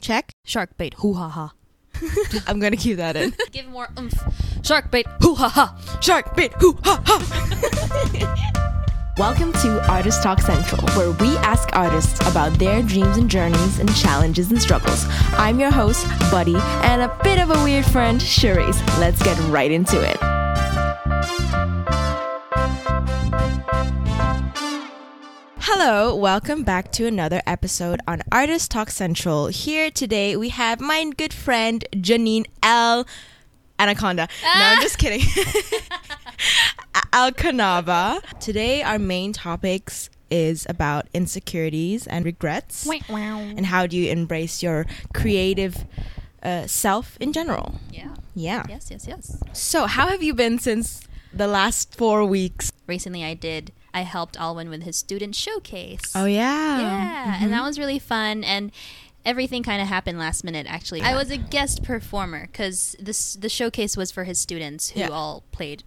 Check. Shark bait. Hoo ha ha. I'm gonna keep that in. Give more oomph. Shark bait. Hoo ha ha. Shark bait. Hoo ha ha. Welcome to Artist Talk Central, where we ask artists about their dreams and journeys and challenges and struggles. I'm your host, Buddy, and a bit of a weird friend, Charice. Let's get right into it. Hello, welcome back to another episode on Artist Talk Central. Here today we have my good friend Janine L. Anaconda. No, I'm just kidding. Alconaba. Today our main topics is about insecurities and regrets and how do you embrace your creative uh, self in general. Yeah. Yeah. Yes, yes, yes. So, how have you been since the last four weeks? Recently I did I helped Alwyn with his student showcase. Oh yeah, Yeah, and that mm-hmm. was really fun. And everything kind of happened last minute actually. I was a guest performer this the showcase was for his students who Yeah. all played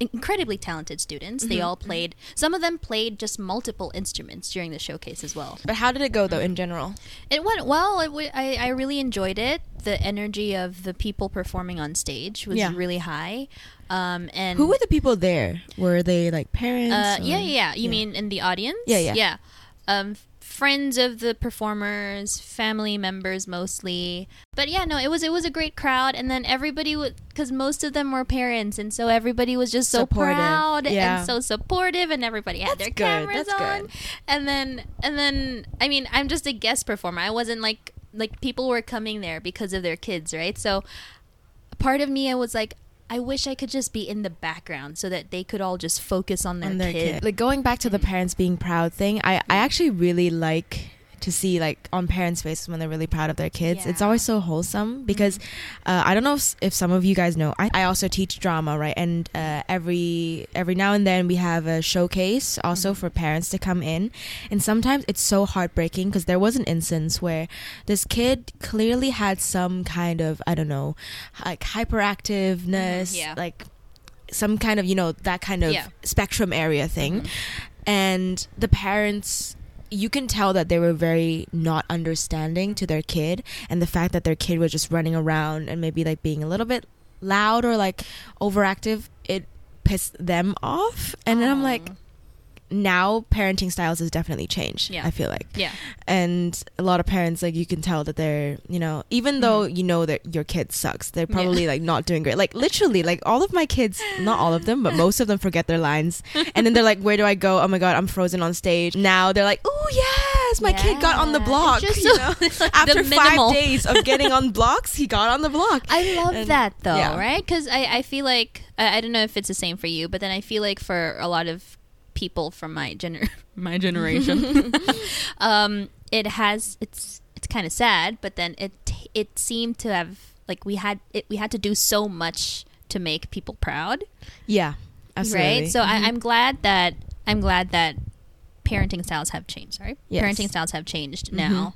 incredibly talented students. They all played some of them played just multiple instruments during the showcase as well. But how did it go though in general? It went well. It w- I, I really enjoyed it. The energy of the people performing on stage was Yeah. really high. Um, and Who were the people there? Were they like parents? uh, yeah, yeah, yeah. You mean in the audience? Yeah, yeah. Yeah. Um, friends of the performers, family members mostly. But yeah, no, it was it was a great crowd, and then everybody would because most of them were parents, and so everybody was just so Supportive, proud yeah. and so supportive, and everybody had That's their good, cameras that's on, good. and then and then I mean I'm just a guest performer. I wasn't like like people were coming there because of their kids, right? So part of me I was like. I wish I could just be in the background so that they could all just focus on their, on their kid. kid. Like going back to the mm-hmm. parents being proud thing, I, I mm-hmm. actually really like to see like on parents' faces when they're really proud of their kids. It's always so wholesome because uh, I don't know if, if some of you guys know. I, I also teach drama, right? And uh, every every now and then we have a showcase also for parents to come in, and sometimes it's so heartbreaking because there was an instance where this kid clearly had some kind of I don't know, like hyperactiveness, yeah. like some kind of you know that kind of Yeah. spectrum area thing and the parents you can tell that they were very not understanding to their kid and the fact that their kid was just running around and maybe like being a little bit loud or like overactive it pissed them off and then i'm like. Now parenting styles has definitely changed Yeah. i feel like Yeah. and a lot of parents like you can tell that they're you know even though you know that your kid sucks they're Mm-hmm. Yeah. probably like not doing great like literally like all of my kids not all of them but most of them forget their lines and then they're like where do i go oh my god i'm frozen on stage now they're like oh yes my kid got on the block Just you know like after five days of getting on blocks he got on the block I love And- that though, yeah. right? Because I, I feel like I, I don't know if it's the same for you, but then I feel like for a lot of people from my gener my generation, um, it has it's it's kind of sad, but then it it seemed to have like we had it we had to do so much to make people proud, yeah absolutely Mm-hmm. right? So I, I'm glad that I'm glad that parenting styles have changed. Sorry, Yes. parenting styles have changed now.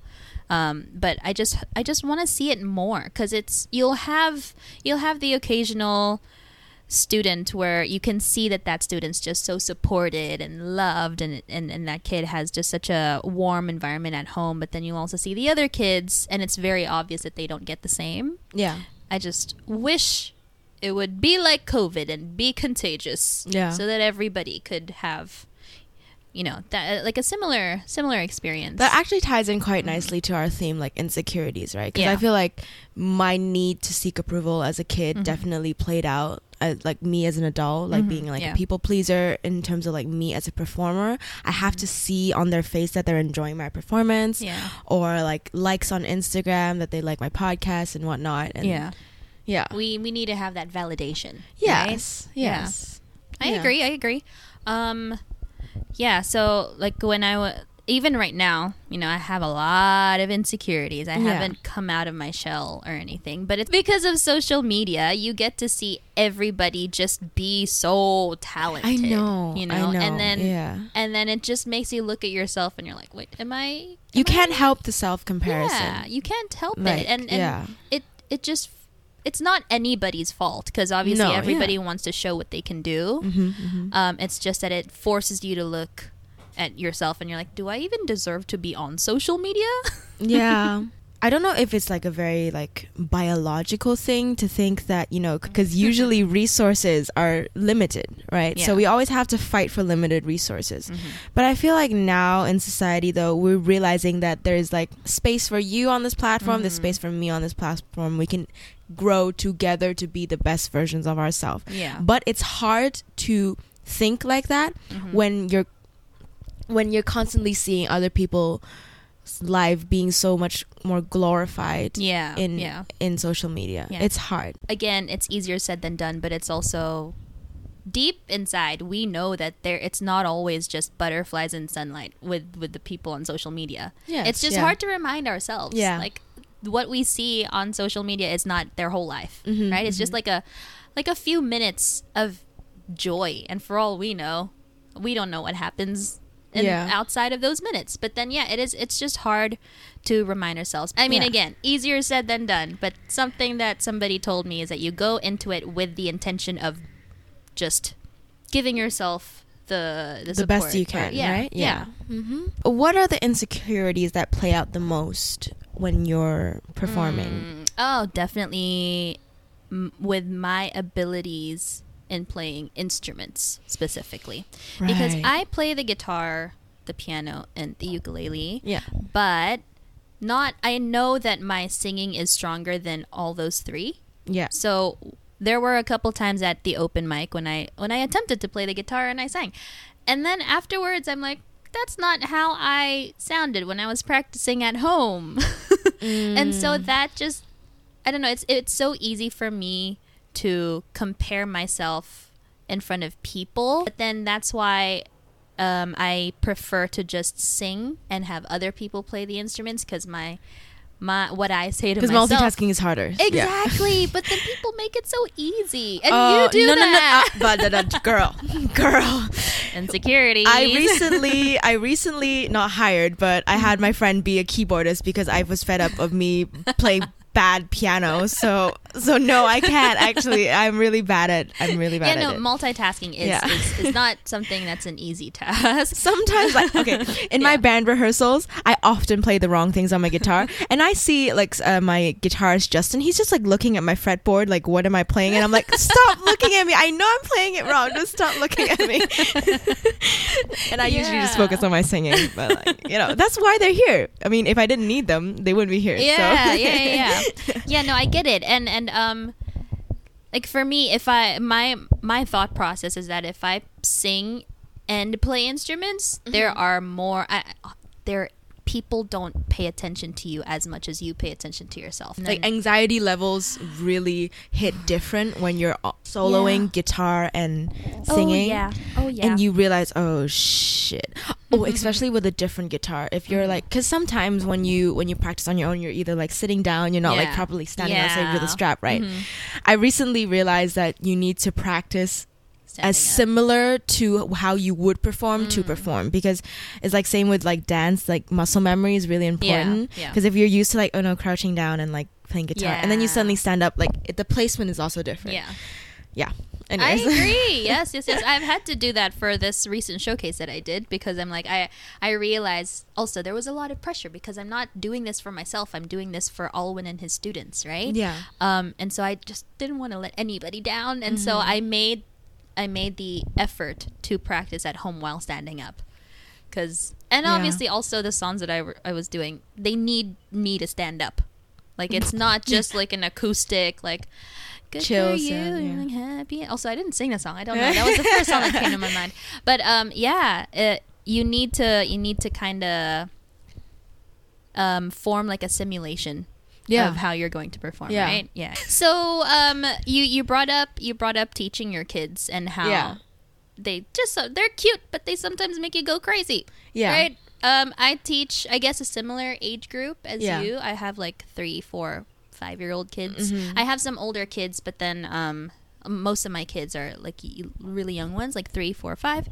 Um, but I just I just want to see it more because it's you'll have you'll have the occasional student where you can see that that student's just so supported and loved and, and and that kid has just such a warm environment at home but then you also see the other kids and it's very obvious that they don't get the same yeah I just wish it would be like COVID and be contagious. Yeah. So that everybody could have, you know, that like a similar similar experience. That actually ties in quite nicely to our theme, like insecurities, right? Because I feel like my need to seek approval as a kid Mhm. definitely played out. Uh, like me as an adult, like Mhm, being like yeah. a people pleaser in terms of like me as a performer, I have to see on their face that they're enjoying my performance, yeah. or like likes on Instagram that they like my podcast and whatnot. And yeah. yeah, We we need to have that validation. right? yes, Yeah. yes. I Yeah. agree. I agree. Um, yeah. So like when I was even right now, you know, I have a lot of insecurities. I Yeah. haven't come out of my shell or anything, but it's because of social media. You get to see everybody just be so talented. I know, you know, know, and then yeah. and then it just makes you look at yourself and you're like, wait, am I? You can't I- help the self comparison. Yeah, you can't help Like, it, and and yeah. it it just. It's not anybody's fault because obviously No, yeah. everybody wants to show what they can do. hmm hmm Um, it's just that it forces you to look at yourself and you're like, do I even deserve to be on social media? yeah. I don't know if it's like a very like biological thing to think that you know because usually resources are limited, right? So we always have to fight for limited resources. Mhm. But I feel like now in society though we're realizing that there's like space for you on this platform, there's Mhm. space for me on this platform. We can grow together to be the best versions of ourselves. Yeah. But it's hard to think like that Mhm. when you're when you're constantly seeing other people's life being so much more glorified yeah. in yeah. in social media. Yeah. It's hard. again, it's easier said than done, but it's also deep inside we know that there it's not always just butterflies and sunlight with with the people on social media. Yeah, it's just hard to remind ourselves. Yeah. Like what we see on social media is not their whole life, Mhm, right? It's just mhm. like a like a few minutes of joy, and for all we know, we don't know what happens. In, Yeah. outside of those minutes but then yeah it is it's just hard to remind ourselves i mean Yeah. again easier said than done but something that somebody told me is that you go into it with the intention of just giving yourself the the, the best you or- can, yeah, right? hmm What are the insecurities that play out the most when you're performing? Mm, oh, definitely m- with my abilities in playing instruments specifically. Because I play the guitar, the piano, and the ukulele, yeah, but not I know that my singing is stronger than all those three. yeah, So there were a couple times at the open mic when I when I attempted to play the guitar and I sang. And then afterwards I'm like that's not how I sounded when I was practicing at home. and so mm. that just I don't know, it's it's so easy for me to compare myself in front of people. But then that's why um, I prefer to just sing and have other people play the instruments because my my what I say to myself because multitasking is harder. Yeah. Exactly, but then people make it so easy, and Oh, you do no, that. No, no, uh, but, uh, uh, girl, girl. Insecurities. I recently, I recently not hired, but I had my friend be a keyboardist because I was fed up of me playing bad piano. So, so no, I can't actually. I'm really bad at. I'm really yeah, bad no, at it. multitasking is, Yeah. is is not something that's an easy task. Sometimes, like, okay, in my band rehearsals, I often play the wrong things on my guitar, and I see like uh, my guitarist Justin. He's just like looking at my fretboard, like, what am I playing? And I'm like, stop looking at me. I know I'm playing it wrong. Just stop looking at me. and I usually just focus on my singing, but like, you know, that's why they're here. I mean, if I didn't need them, they wouldn't be here. Yeah, so. yeah, yeah, yeah. no, I get it, and and um, like for me, if I my my thought process is that if I sing and play instruments, there Mm-hmm. are more. I, there, people don't pay attention to you as much as you pay attention to yourself. like anxiety levels really hit different when you're soloing Yeah. guitar and singing. oh yeah, oh yeah, and you realize oh shit oh especially with a different guitar if you're like because sometimes when you when you practice on your own you're either like sitting down you're not like properly standing on stage with a strap right Mhm. i recently realized that you need to practice As up. similar to how you would perform to Mm. perform because it's like same with like dance like muscle memory is really important yeah. because if you're used to like oh no crouching down and like playing guitar and then you suddenly stand up like it, the placement is also different Yeah. yeah I agree. Yes, yes, yes. I've had to do that for this recent showcase that I did because I'm like I I realized also there was a lot of pressure because I'm not doing this for myself. I'm doing this for Alwyn and his students, right? yeah Um and so I just didn't want to let anybody down and so Mm-hmm. I made I made the effort to practice at home while standing up. Cuz and Yeah. obviously also the songs that I I was doing, they need me to stand up. Like it's not just like an acoustic like good Chill for you sound, yeah. happy. Also, I didn't sing that song. I don't know. That was the first song that came to my mind. But um, yeah, it, you need to you need to kind of um form like a simulation yeah of how you're going to perform, Yeah. right? Yeah. So um, you you brought up you brought up teaching your kids and how Yeah. they just so they're cute, but they sometimes make you go crazy. yeah Right. Um, I teach, I guess, a similar age group as Yeah. you. I have like three, four, five year old kids. Mhm. I have some older kids, but then um, most of my kids are like really young ones, like three, four, five.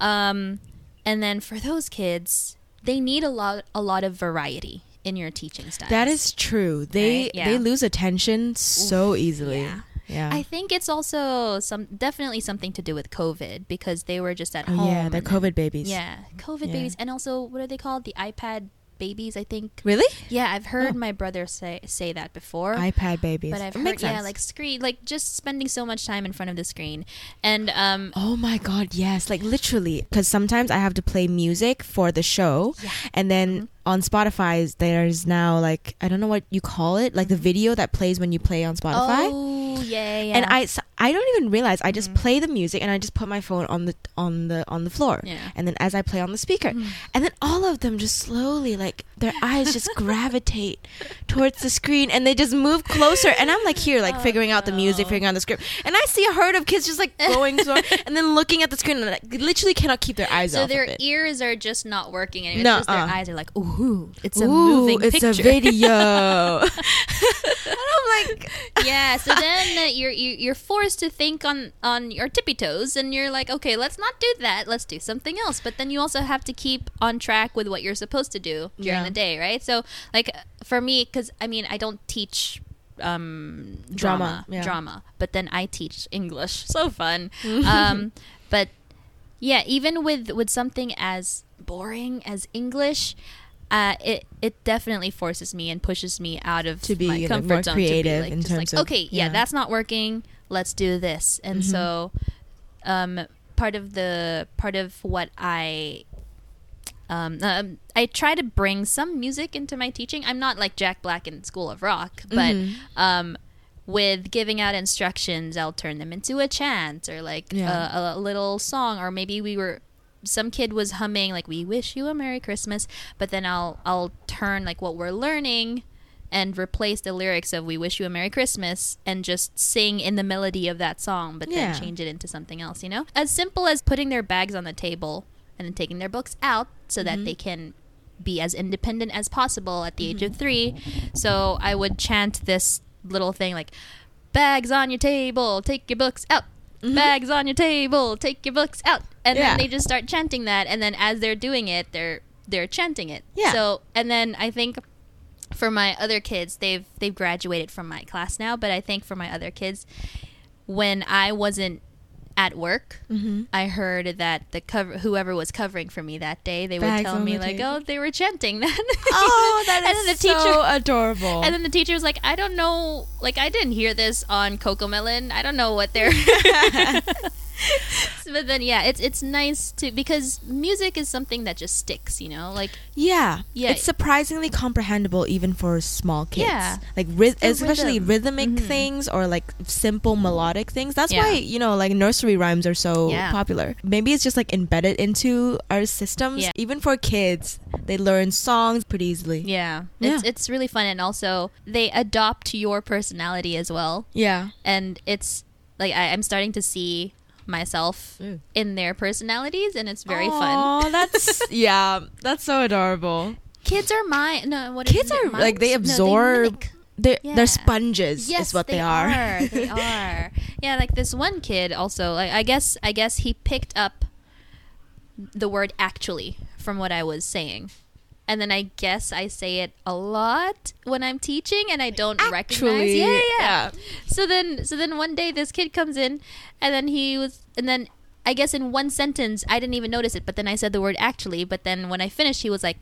Um, and then for those kids, they need a lot, a lot of variety in your teaching style. That is true. They Right? Yeah. they lose attention so easily. yeah. Yeah. I think it's also some definitely something to do with COVID because they were just at oh home. yeah, they're then- COVID babies. Yeah, COVID Yeah. babies, and also what are they called? The iPad babies. I think. Really? Yeah, I've heard Oh. my brother say say that before. iPad babies. but I've It heard yeah, like screen, like just spending so much time in front of the screen, and um, Oh my god, yes, like literally. Because sometimes I have to play music for the show, Yeah. and then Mhm. On Spotify there's now like I don't know what you call it, like the mm-hmm. video that plays when you play on Spotify. oh yeah, yeah, And I, I don't even realize I just Mhm. play the music and I just put my phone on the on the on the floor, yeah. and then as I play on the speaker, Mhm. and then all of them just slowly like their eyes just gravitate towards the screen and they just move closer and i'm like here like Oh, figuring out the music figuring out the script and i see a herd of kids just like going so, and then looking at the screen and like, literally cannot keep their eyes So off their ears are just not working anymore. No, it's just their uh. eyes are like, ooh, it's a Ooh, moving it's picture. a video and i'm like yeah. So then uh, you're you- you're forced to think on on your tippy toes, and you're like, okay, let's not do that. Let's do something else. But then you also have to keep on track with what you're supposed to do during Yeah. the day, right? So like for me, because I mean, I don't teach um Drama, drama yeah. drama but then i teach english so fun um but yeah even with with something as boring as english uh, it it definitely forces me and pushes me out of To be, my you know, more zone creative to be like, in just terms like, of- okay, yeah. yeah. that's not working. Let's do this. And Mhm. so, um, part of the part of what I um, um, I try to bring some music into my teaching. I'm not like Jack Black in School of Rock, but Mhm. um, with giving out instructions, I'll turn them into a chant or like Yeah. a, a little song, or maybe we were some kid was humming like "We wish you a Merry Christmas," but then I'll I'll turn like what we're learning and replace the lyrics of "We wish you a Merry Christmas" and just sing in the melody of that song, but Yeah. then change it into something else. You know, as simple as putting their bags on the table and then taking their books out so that Mhm. they can be as independent as possible at the age of three. So I would chant this little thing like, bags on your table, take your books out. Mhm. Bags on your table, take your books out. And Yeah. then they just start chanting that and then as they're doing it, they're they're chanting it. Yeah. So and then I think for my other kids, they've they've graduated from my class now, but I think for my other kids when I wasn't at work, Mhm. I heard that the cover whoever was covering for me that day, they would tell me like. "Oh, they were chanting that." oh that is and then the so teacher adorable and then the teacher was like, "I don't know, like I didn't hear this on Cocomelon. I don't know what they're." but then yeah, it's it's nice to because music is something that just sticks, you know, like Yeah, Yeah. It's surprisingly comprehensible even for small kids. Yeah. like ryth- especially rhythm. rhythmic Mhm. things or like simple melodic things. That's Yeah. why you know like nursery rhymes are so Yeah. popular. Maybe it's just like embedded into our systems. Yeah. Even for kids, they learn songs pretty easily. yeah, Yeah. it's it's really fun and also they adopt your personality as well, Yeah. and it's like I, I'm starting to see myself Mm. in their personalities, and it's very fun. Oh, that's yeah, that's so adorable. Kids are my no. What Kids are, like, they Minds? No, absorb- They're Yeah. they're sponges. Yes, is what they, they are. They are. Yeah, like this one kid also. Like I guess I guess he picked up the word actually from what I was saying. And then I guess I say it a lot when I'm teaching and I don't recognize. Actually, Yeah, yeah, yeah. yeah. So then so then one day this kid comes in and then he was and then I guess in one sentence I didn't even notice it, but then I said the word actually, but then when I finished he was like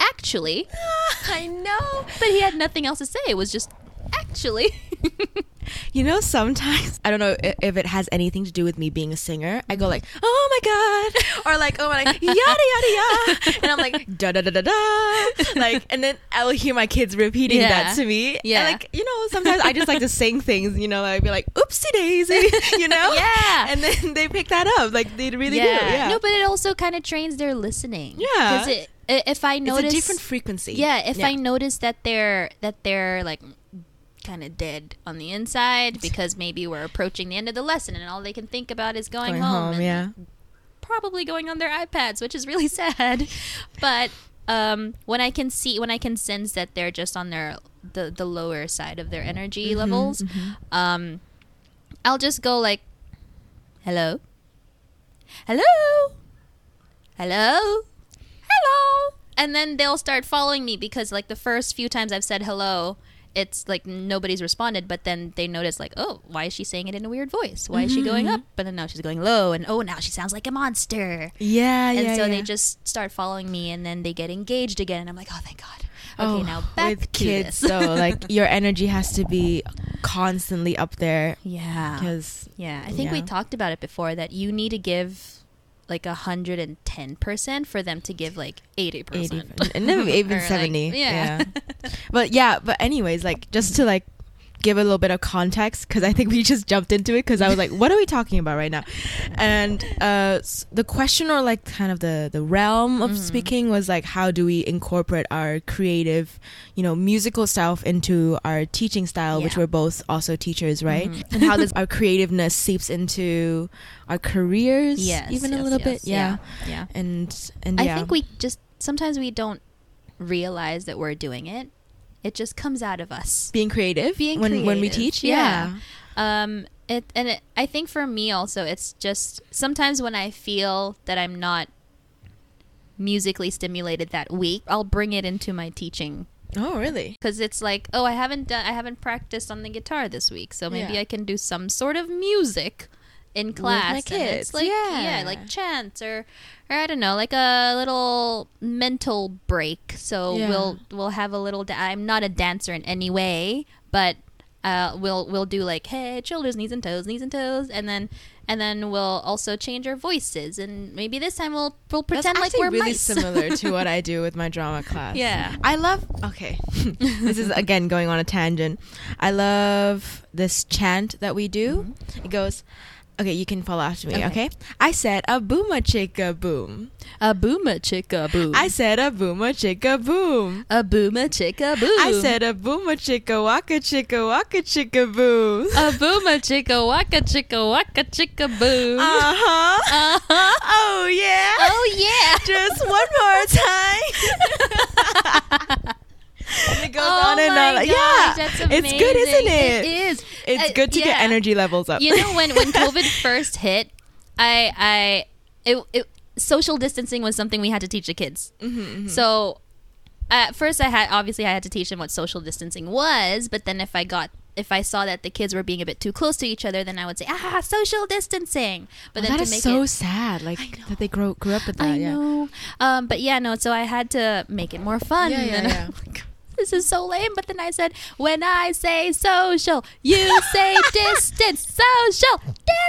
actually I know. but he had nothing else to say. It was just actually. You know, sometimes I don't know if it has anything to do with me being a singer. I go like, "Oh my god," or like, "Oh my like, yada yada yada," and I'm like, "Da da da da da," like, and then I will hear my kids repeating Yeah. that to me. And, Yeah. like you know, sometimes I just like to sing things. You know, I'd be like, "Oopsie daisy," you know. Yeah. And then they pick that up. Like they really do. Yeah. No, but it also kind of trains their listening. Yeah. Because if I it's notice a different frequency. Yeah, if I notice that they're that they're like kind of dead on the inside because maybe we're approaching the end of the lesson and all they can think about is going, going home, home, and yeah. probably going on their iPads, which is really sad. but um, when I can see, when I can sense that they're just on their the the lower side of their energy Mhm, levels, mhm. um, I'll just go like, "Hello, hello, hello, hello," and then they'll start following me because like the first few times I've said hello, it's like nobody's responded, but then they notice like, oh, why is she saying it in a weird voice? Why is she going Mm-hmm. up? But then now she's going low, and oh, now she sounds like a monster. Yeah, and yeah. so they just start following me, and then they get engaged again. And I'm like, oh, thank God. Oh, Okay, now back with to kids this. though, like your energy has to be constantly up there yeah, because yeah. I think we talked about it before that you need to give like a hundred and ten percent for them to give like 80%. and never even Or, like, seventy. yeah. yeah. but yeah, but anyways, like just to like give a little bit of context because I think we just jumped into it because I was like, what are we talking about right now? And uh, the question or like kind of the the realm of Mhm. speaking was like, how do we incorporate our creative, you know, musical self into our teaching style, which we're both also teachers, right? Mhm. And how does our creativeness seeps into our careers, Yes, even a little yes, bit, yeah. yeah. And and I yeah. think we just sometimes we don't realize that we're doing it. It just comes out of us. being creative Being when when we teach yeah. yeah Um, it and it, I think for me also, it's just sometimes when I feel that I'm not musically stimulated that week, I'll bring it into my teaching oh really because it's like, oh, I haven't done, I haven't practiced on the guitar this week, so maybe Yeah. I can do some sort of music in my class. And kids, it's like, yeah. yeah, like chants or, or I don't know, like a little mental break. So Yeah. we'll we'll have a little. Da- I'm not a dancer in any way, but uh, we'll we'll do like head, shoulders, knees and toes, knees and toes, and then and then we'll also change our voices, and maybe this time we'll we'll pretend like we're really mice. similar to what I do with my drama class. Yeah. I love. Okay, this is again going on a tangent. I love this chant that we do. It goes. Okay, you can follow after me. Okay. Okay, I said a booma chicka boom. a booma chicka boom. I said a booma chicka boom. a booma chicka boom. I said a booma chicka waka chicka waka chicka boom. a booma chicka waka chicka waka chicka boom. Uh huh. Uh-huh. Oh yeah. Oh yeah. Just one more time. And it goes oh on and on. gosh, yeah, it's good, isn't it? It is. It's Uh, good to get energy levels up. You know when when COVID first hit, I I it, it social distancing was something we had to teach the kids. Mm-hmm, So at first I had obviously I had to teach them what social distancing was, but then if I got if I saw that the kids were being a bit too close to each other, then I would say, "Ah, social distancing." But then that to is make so it, sad. Like that they grow grew up with that. I yeah. know. Um, but yeah, no. So I had to make it more fun. Yeah, yeah, yeah. This is so lame. But then I said, when I say social, you say distance. Social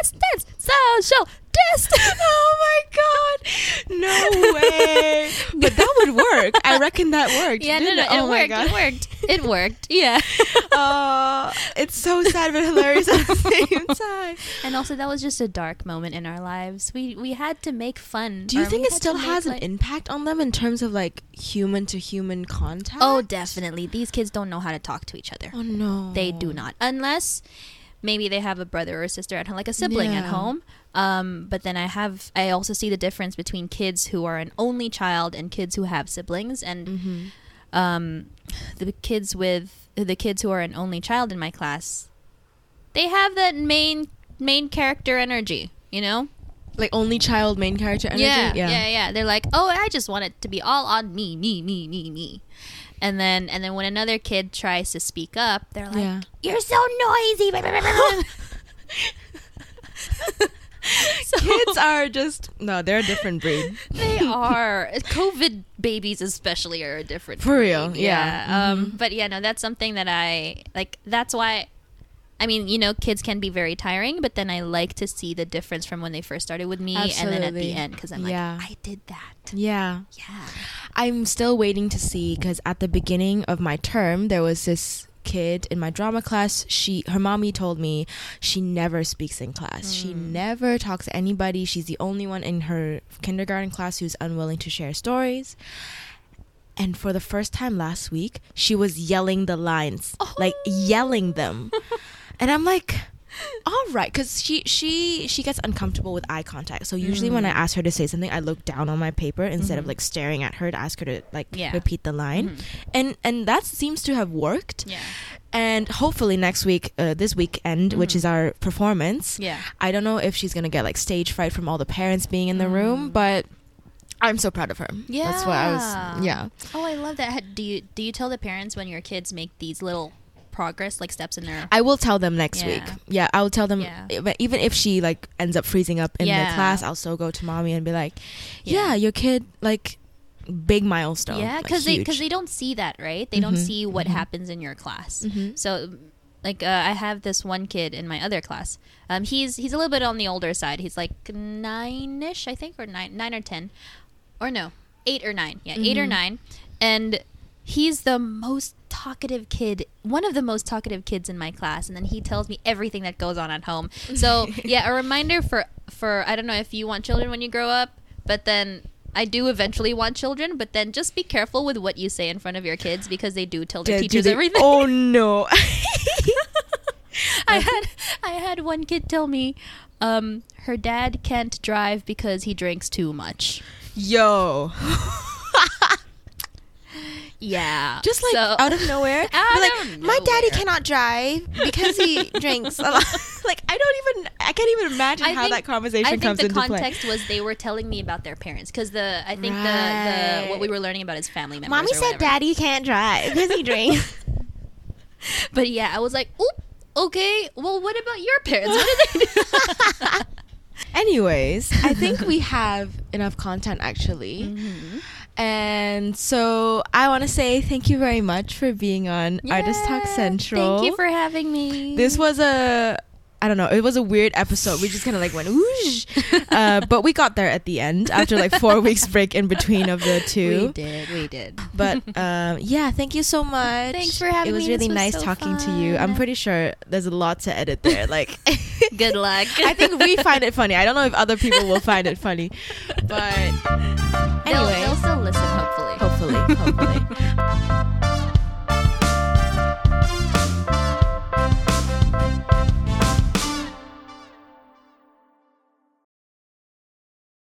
distance. Social distance. Oh my god! No way! but that would work. I reckon that worked. Yeah, no, no, it? it oh worked. god! It worked. It worked. Yeah. Oh, it's so sad but hilarious at the same time. and also, that was just a dark moment in our lives. We we had to make fun. Do you think it still has an impact on them in terms of like human to human contact? Oh, definitely. These kids don't know how to talk to each other. Oh no, They do not, unless maybe they have a brother or a sister at home, like a sibling at home. Um, but then I have, I also see the difference between kids who are an only child and kids who have siblings, and Mm-hmm. um, the kids with the kids who are an only child in my class, they have that main main character energy, you know. Like only child main character energy. Yeah, yeah, yeah, They're like, oh, I just want it to be all on me, me, me, me, me. And then, and then when another kid tries to speak up, they're like, Yeah. "You're so noisy." So- Kids are just no, they're a different breed. They are COVID babies, especially, are a different For real, breed. yeah. Um, Mhm. but yeah, no, that's something that I like. That's why. I mean, you know, kids can be very tiring, but then I like to see the difference from when they first started with me and then at the end because I'm like, I did that. Yeah. Yeah. I'm still waiting to see because at the beginning of my term, there was this kid in my drama class. She, her mommy told me she never speaks in class. She hmm. never talks to anybody. She's the only one in her kindergarten class who's unwilling to share stories. And for the first time last week, she was yelling the lines, like oh. yelling them. and I'm like, all right, because she she she gets uncomfortable with eye contact. So usually when I ask her to say something, I look down on my paper instead of like staring at her to ask her to like Yeah. repeat the line, and and that seems to have worked. Yeah. And hopefully next week, uh, this weekend, which is our performance, Yeah. I don't know if she's gonna get like stage fright from all the parents being in the room, Mm. but I'm so proud of her. Yeah. That's what I was. Yeah. Oh, I love that. Do you do you tell the parents when your kids make these little progress, like steps in there. I will tell them next Yeah. week. Yeah, I will tell them. Yeah. But even if she like ends up freezing up in Yeah. the class, I'll still go to mommy and be like, Yeah. "Yeah, your kid like big milestone." yeah, like, because they because they don't see that, right? They don't Mhm, see what mhm. happens in your class. Mhm. So, like, uh, I have this one kid in my other class. Um, he's he's a little bit on the older side. He's like nine ish, I think, or nine nine or ten, or no, eight or nine. Yeah, eight or Mhm. nine, and he's the most talkative kid one of the most talkative kids in my class and then he tells me everything that goes on at home so yeah a reminder for for i don't know if you want children when you grow up but then i do eventually want children but then just be careful with what you say in front of your kids because they do tell their teachers they- everything Oh no. I had I had one kid tell me um, her dad can't drive because he drinks too much. Yo. Yeah, Just like so- out of nowhere. Out like, of my daddy cannot drive because he drinks a lot. like I don't even I can't even imagine I how think- that conversation I think comes the into play. context was they were telling me about their parents because the I think the, Right. the what we were learning about is family members. Mommy said whatever. daddy can't drive because he drinks. but yeah, I was like, oop, okay. Well, what about your parents? What did they do? Anyways, I think we have enough content actually. Mm-hmm. And so I want to say thank you very much for being on Artist Talk Central. Thank you for having me. this was a I don't know, it was a weird episode. We just kind of like went whoosh. uh, but we got there at the end after like 4 weeks break in between of the two. we did, we did. But um, yeah, thank you so much. Thanks for having me. It was me. really was nice so talking to you. I'm pretty sure there's a lot to edit there. Like, Good luck. I think we find it funny. I don't know if other people will find it funny, but hopefully.